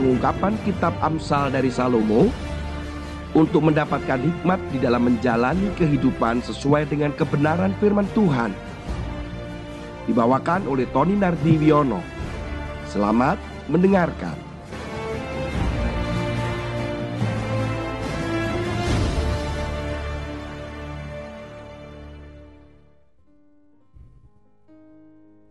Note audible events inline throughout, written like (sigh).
pengungkapan kitab Amsal dari Salomo untuk mendapatkan hikmat di dalam menjalani kehidupan sesuai dengan kebenaran firman Tuhan. Dibawakan oleh Tony Nardiwiono. Selamat mendengarkan.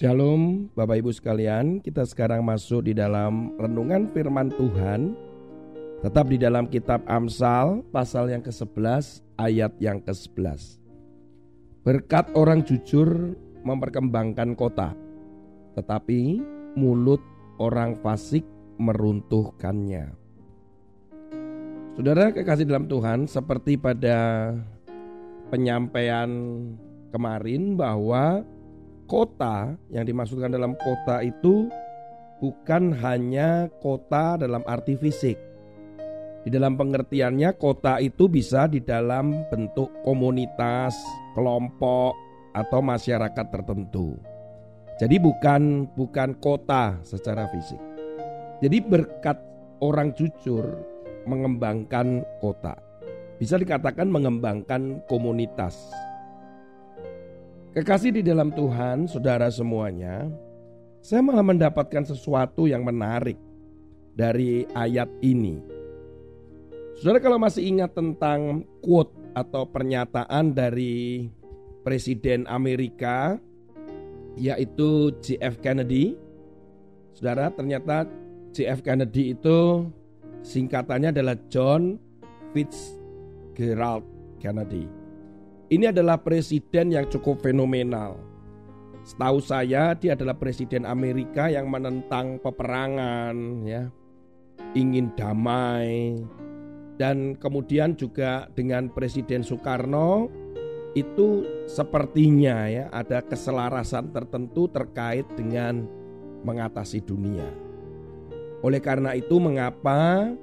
Shalom Bapak Ibu sekalian, kita sekarang masuk di dalam renungan firman Tuhan. Tetap di dalam kitab Amsal pasal yang ke-11 ayat yang ke-11 Berkat orang jujur memperkembangkan kota Tetapi mulut orang fasik meruntuhkannya. Saudara kekasih dalam Tuhan seperti pada penyampaian kemarin bahwa kota yang dimaksudkan dalam kota itu bukan hanya kota dalam arti fisik. Di dalam pengertiannya kota itu bisa di dalam bentuk komunitas, kelompok atau masyarakat tertentu. Jadi bukan bukan kota secara fisik. Jadi berkat orang jujur mengembangkan kota. Bisa dikatakan mengembangkan komunitas Kekasih di dalam Tuhan, saudara semuanya, saya malah mendapatkan sesuatu yang menarik dari ayat ini. Saudara kalau masih ingat tentang quote atau pernyataan dari Presiden Amerika yaitu JF Kennedy. Saudara, ternyata JF Kennedy itu singkatannya adalah John Fitzgerald Kennedy. Ini adalah presiden yang cukup fenomenal. Setahu saya dia adalah presiden Amerika yang menentang peperangan ya. Ingin damai. Dan kemudian juga dengan Presiden Soekarno itu sepertinya ya ada keselarasan tertentu terkait dengan mengatasi dunia. Oleh karena itu mengapa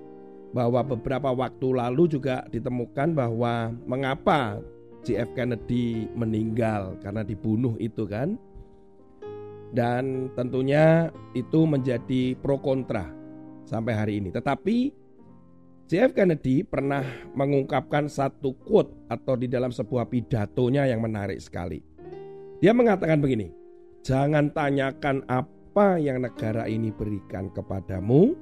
bahwa beberapa waktu lalu juga ditemukan bahwa mengapa JF Kennedy meninggal karena dibunuh itu kan. Dan tentunya itu menjadi pro kontra sampai hari ini. Tetapi JF Kennedy pernah mengungkapkan satu quote atau di dalam sebuah pidatonya yang menarik sekali. Dia mengatakan begini, "Jangan tanyakan apa yang negara ini berikan kepadamu,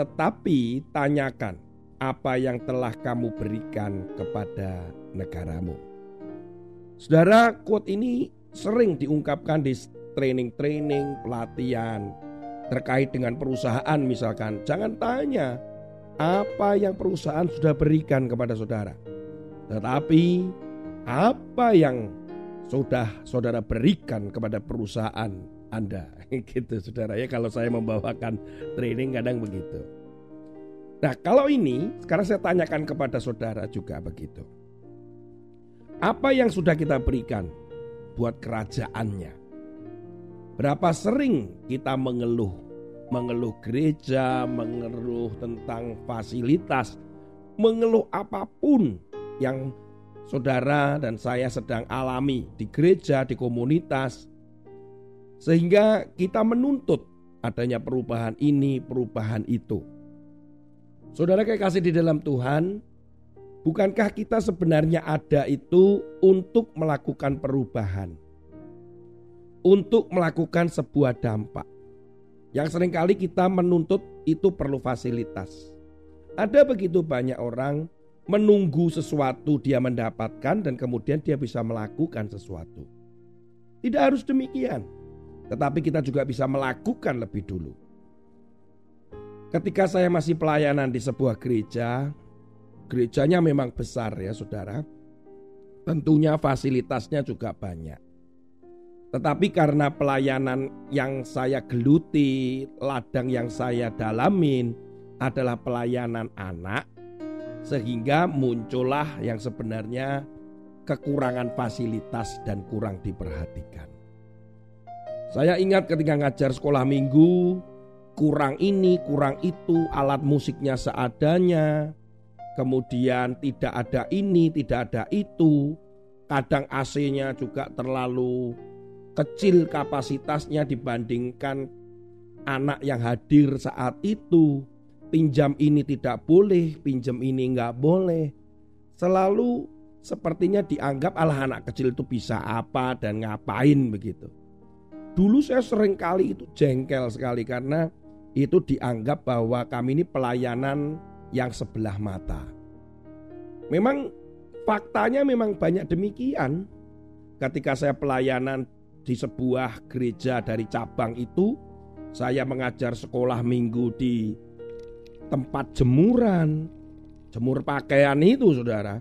tetapi tanyakan apa yang telah kamu berikan kepada negaramu." Saudara, quote ini sering diungkapkan di training-training, pelatihan terkait dengan perusahaan misalkan. Jangan tanya apa yang perusahaan sudah berikan kepada saudara. Tetapi apa yang sudah saudara berikan kepada perusahaan Anda. (laughs) Gitu saudara ya kalau saya membawakan training kadang begitu. Nah kalau ini sekarang saya tanyakan kepada saudara juga begitu. Apa yang sudah kita berikan buat kerajaannya? Berapa sering kita mengeluh, mengeluh gereja, mengeluh tentang fasilitas, mengeluh apa pun yang saudara dan saya sedang alami di gereja, di komunitas, sehingga kita menuntut adanya perubahan ini, perubahan itu. Saudara kayak kasih di dalam Tuhan, Bukankah kita sebenarnya ada itu untuk melakukan perubahan? Untuk melakukan sebuah dampak. Yang sering kali kita menuntut itu perlu fasilitas. Ada begitu banyak orang menunggu sesuatu dia mendapatkan dan kemudian dia bisa melakukan sesuatu. Tidak harus demikian. Tetapi kita juga bisa melakukan lebih dulu. Ketika saya masih pelayanan di sebuah gereja, Gerejanya memang besar ya saudara. Tentunya fasilitasnya juga banyak. Tetapi karena pelayanan yang saya geluti, ladang yang saya dalamin adalah pelayanan anak, sehingga muncullah yang sebenarnya kekurangan fasilitas dan kurang diperhatikan. Saya ingat ketika ngajar sekolah minggu, kurang ini, kurang itu, alat musiknya seadanya, kemudian tidak ada ini, tidak ada itu. Kadang AC-nya juga terlalu kecil kapasitasnya dibandingkan anak yang hadir saat itu. pinjam ini tidak boleh, pinjam ini nggak boleh. Selalu sepertinya dianggap alah anak kecil itu bisa apa dan ngapain begitu. Dulu saya sering kali itu jengkel sekali karena itu dianggap bahwa kami ini pelayanan yang sebelah mata. Memang faktanya memang banyak demikian. Ketika saya pelayanan di sebuah gereja dari cabang itu, saya mengajar sekolah minggu di tempat jemuran, jemur pakaian itu saudara.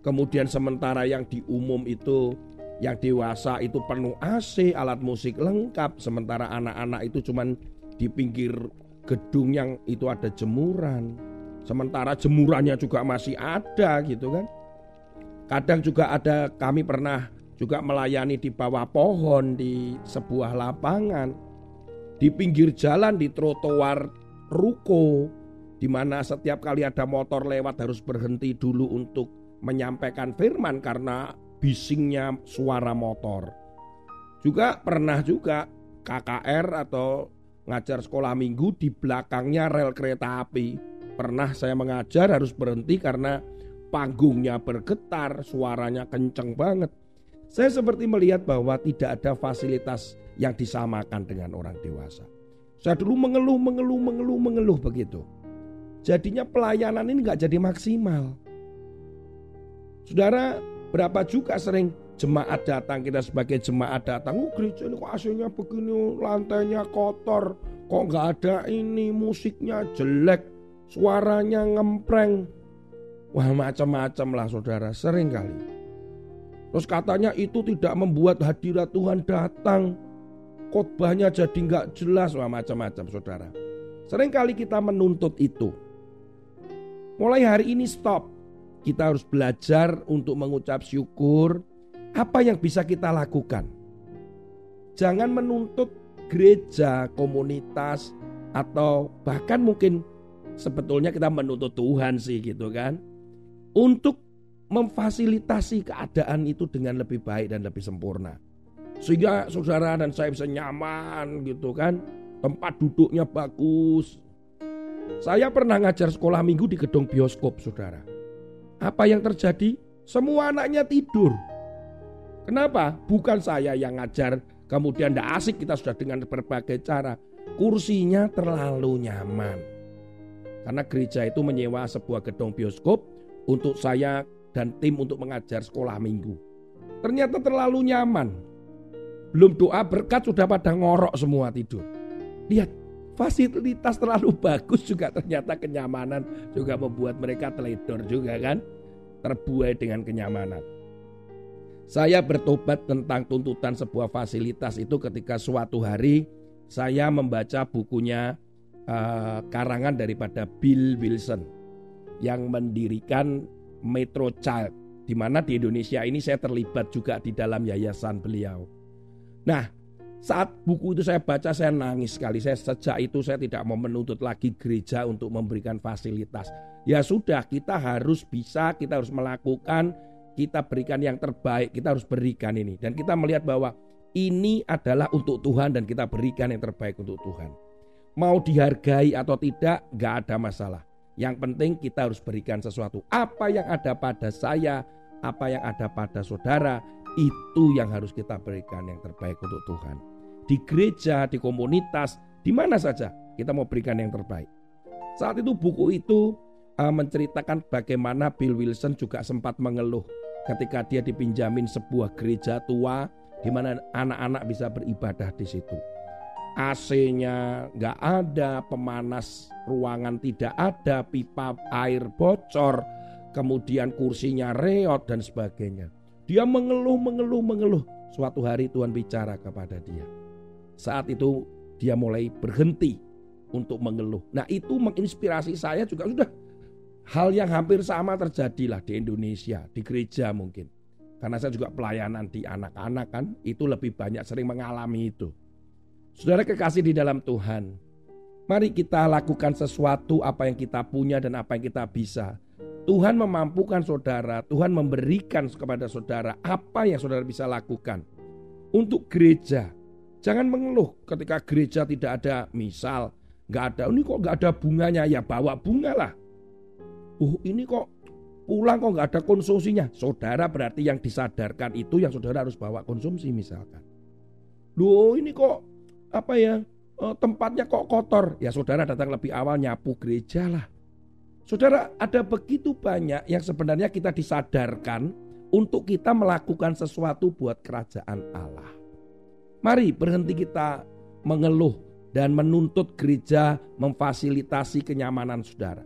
Kemudian sementara yang di umum itu yang dewasa itu penuh AC, alat musik lengkap, sementara anak-anak itu cuman di pinggir gedung yang itu ada jemuran. Sementara jemurannya juga masih ada gitu kan. Kadang juga ada kami pernah juga melayani di bawah pohon di sebuah lapangan. Di pinggir jalan di trotoar ruko di mana setiap kali ada motor lewat harus berhenti dulu untuk menyampaikan firman karena bisingnya suara motor. Juga pernah juga KKR atau ngajar sekolah minggu di belakangnya rel kereta api. Pernah saya mengajar harus berhenti karena panggungnya bergetar, suaranya kenceng banget. Saya seperti melihat bahwa tidak ada fasilitas yang disamakan dengan orang dewasa. Saya dulu mengeluh, mengeluh, mengeluh, mengeluh begitu. Jadinya pelayanan ini nggak jadi maksimal. Saudara, berapa juga sering jemaat datang kita sebagai jemaat datang, oh gereja ini kok AC-nya begini, lantainya kotor, kok nggak ada ini, musiknya jelek, suaranya ngempreng. Wah macam-macam lah saudara, sering kali. Terus katanya itu tidak membuat hadirat Tuhan datang. Khotbahnya jadi nggak jelas, wah macam-macam saudara. Sering kali kita menuntut itu. Mulai hari ini stop. Kita harus belajar untuk mengucap syukur. Apa yang bisa kita lakukan? Jangan menuntut gereja, komunitas, atau bahkan mungkin sebetulnya kita menuntut Tuhan sih gitu kan. Untuk memfasilitasi keadaan itu dengan lebih baik dan lebih sempurna. Sehingga saudara dan saya bisa nyaman gitu kan. Tempat duduknya bagus, saya pernah ngajar sekolah minggu di gedung bioskop, saudara. Apa yang terjadi? Semua anaknya tidur. Kenapa? Bukan saya yang ngajar, kemudian tidak asik kita sudah dengan berbagai cara. Kursinya terlalu nyaman. Karena gereja itu menyewa sebuah gedung bioskop untuk saya dan tim untuk mengajar sekolah minggu. Ternyata terlalu nyaman. Belum doa berkat sudah pada ngorok semua tidur. Lihat, fasilitas terlalu (laughs) bagus juga ternyata kenyamanan juga membuat mereka teledor juga kan terbuai dengan kenyamanan. Saya bertobat tentang tuntutan sebuah fasilitas itu ketika suatu hari saya membaca bukunya uh, karangan daripada Bill Wilson yang mendirikan Metro Child di mana di Indonesia ini saya terlibat juga di dalam yayasan beliau. Nah, saat buku itu saya baca saya nangis sekali. Saya sejak itu saya tidak mau menuntut lagi gereja untuk memberikan fasilitas. Ya sudah, kita harus bisa, kita harus melakukan, kita berikan yang terbaik, kita harus berikan ini. Dan kita melihat bahwa ini adalah untuk Tuhan dan kita berikan yang terbaik untuk Tuhan. Mau dihargai atau tidak, gak ada masalah. Yang penting kita harus berikan sesuatu. Apa yang ada pada saya, apa yang ada pada saudara, itu yang harus kita berikan yang terbaik untuk Tuhan. Di gereja, di komunitas, di mana saja kita mau berikan yang terbaik. Saat itu buku itu uh, menceritakan bagaimana Bill Wilson juga sempat mengeluh ketika dia dipinjamin sebuah gereja tua di mana anak-anak bisa beribadah di situ. AC-nya nggak ada, pemanas ruangan tidak ada, pipa air bocor, kemudian kursinya reot dan sebagainya. Dia mengeluh, mengeluh, mengeluh. Suatu hari Tuhan bicara kepada dia. Saat itu dia mulai berhenti untuk mengeluh. Nah itu menginspirasi saya juga sudah hal yang hampir sama terjadilah di Indonesia, di gereja mungkin. Karena saya juga pelayanan di anak-anak kan, itu lebih banyak sering mengalami itu. Saudara kekasih di dalam Tuhan, mari kita lakukan sesuatu apa yang kita punya dan apa yang kita bisa Tuhan memampukan saudara, Tuhan memberikan kepada saudara apa yang saudara bisa lakukan. Untuk gereja, jangan mengeluh ketika gereja tidak ada misal nggak ada, ini kok nggak ada bunganya ya bawa bunga lah. Uh ini kok pulang kok nggak ada konsumsinya. Saudara berarti yang disadarkan itu yang saudara harus bawa konsumsi misalkan. Loh ini kok apa ya eh, tempatnya kok kotor. Ya saudara datang lebih awal nyapu gereja lah. Saudara ada begitu banyak yang sebenarnya kita disadarkan untuk kita melakukan sesuatu buat kerajaan Allah. Mari berhenti kita mengeluh dan menuntut gereja memfasilitasi kenyamanan saudara.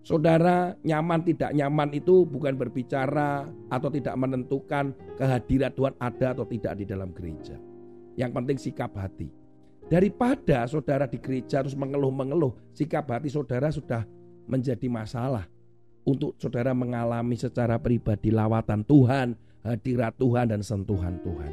Saudara nyaman tidak nyaman itu bukan berbicara atau tidak menentukan kehadiran Tuhan ada atau tidak di dalam gereja. Yang penting sikap hati. Daripada saudara di gereja terus mengeluh-mengeluh, sikap hati saudara sudah menjadi masalah untuk saudara mengalami secara pribadi lawatan Tuhan, hadirat Tuhan dan sentuhan Tuhan.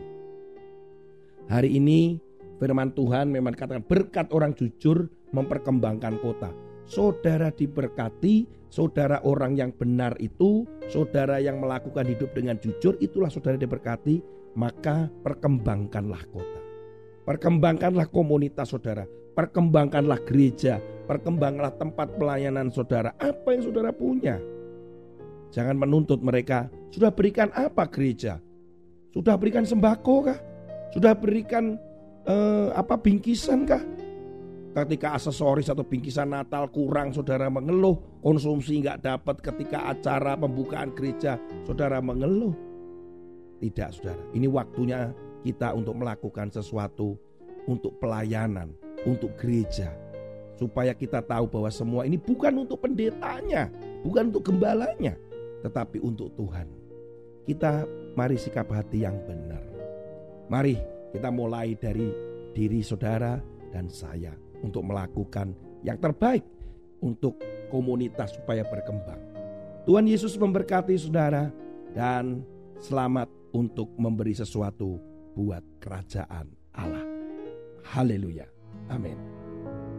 Hari ini firman Tuhan memang katakan berkat orang jujur memperkembangkan kota. Saudara diberkati, saudara orang yang benar itu, saudara yang melakukan hidup dengan jujur, itulah saudara diberkati, maka perkembangkanlah kota. Perkembangkanlah komunitas saudara, perkembangkanlah gereja, perkembangkanlah tempat pelayanan saudara. Apa yang saudara punya? Jangan menuntut mereka, sudah berikan apa gereja? Sudah berikan sembako kah? Sudah berikan eh, apa bingkisan kah? Ketika aksesoris atau bingkisan Natal kurang, saudara mengeluh. Konsumsi nggak dapat ketika acara pembukaan gereja, saudara mengeluh. Tidak, saudara. Ini waktunya kita untuk melakukan sesuatu untuk pelayanan, untuk gereja. Supaya kita tahu bahwa semua ini bukan untuk pendetanya, bukan untuk gembalanya, tetapi untuk Tuhan. Kita mari sikap hati yang benar. Mari kita mulai dari diri saudara dan saya untuk melakukan yang terbaik untuk komunitas supaya berkembang. Tuhan Yesus memberkati saudara dan selamat untuk memberi sesuatu buat kerajaan Allah. Haleluya. Amin.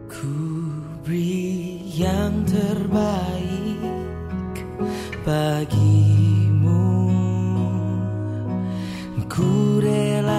Ku beri yang terbaik bagimu Ku relakan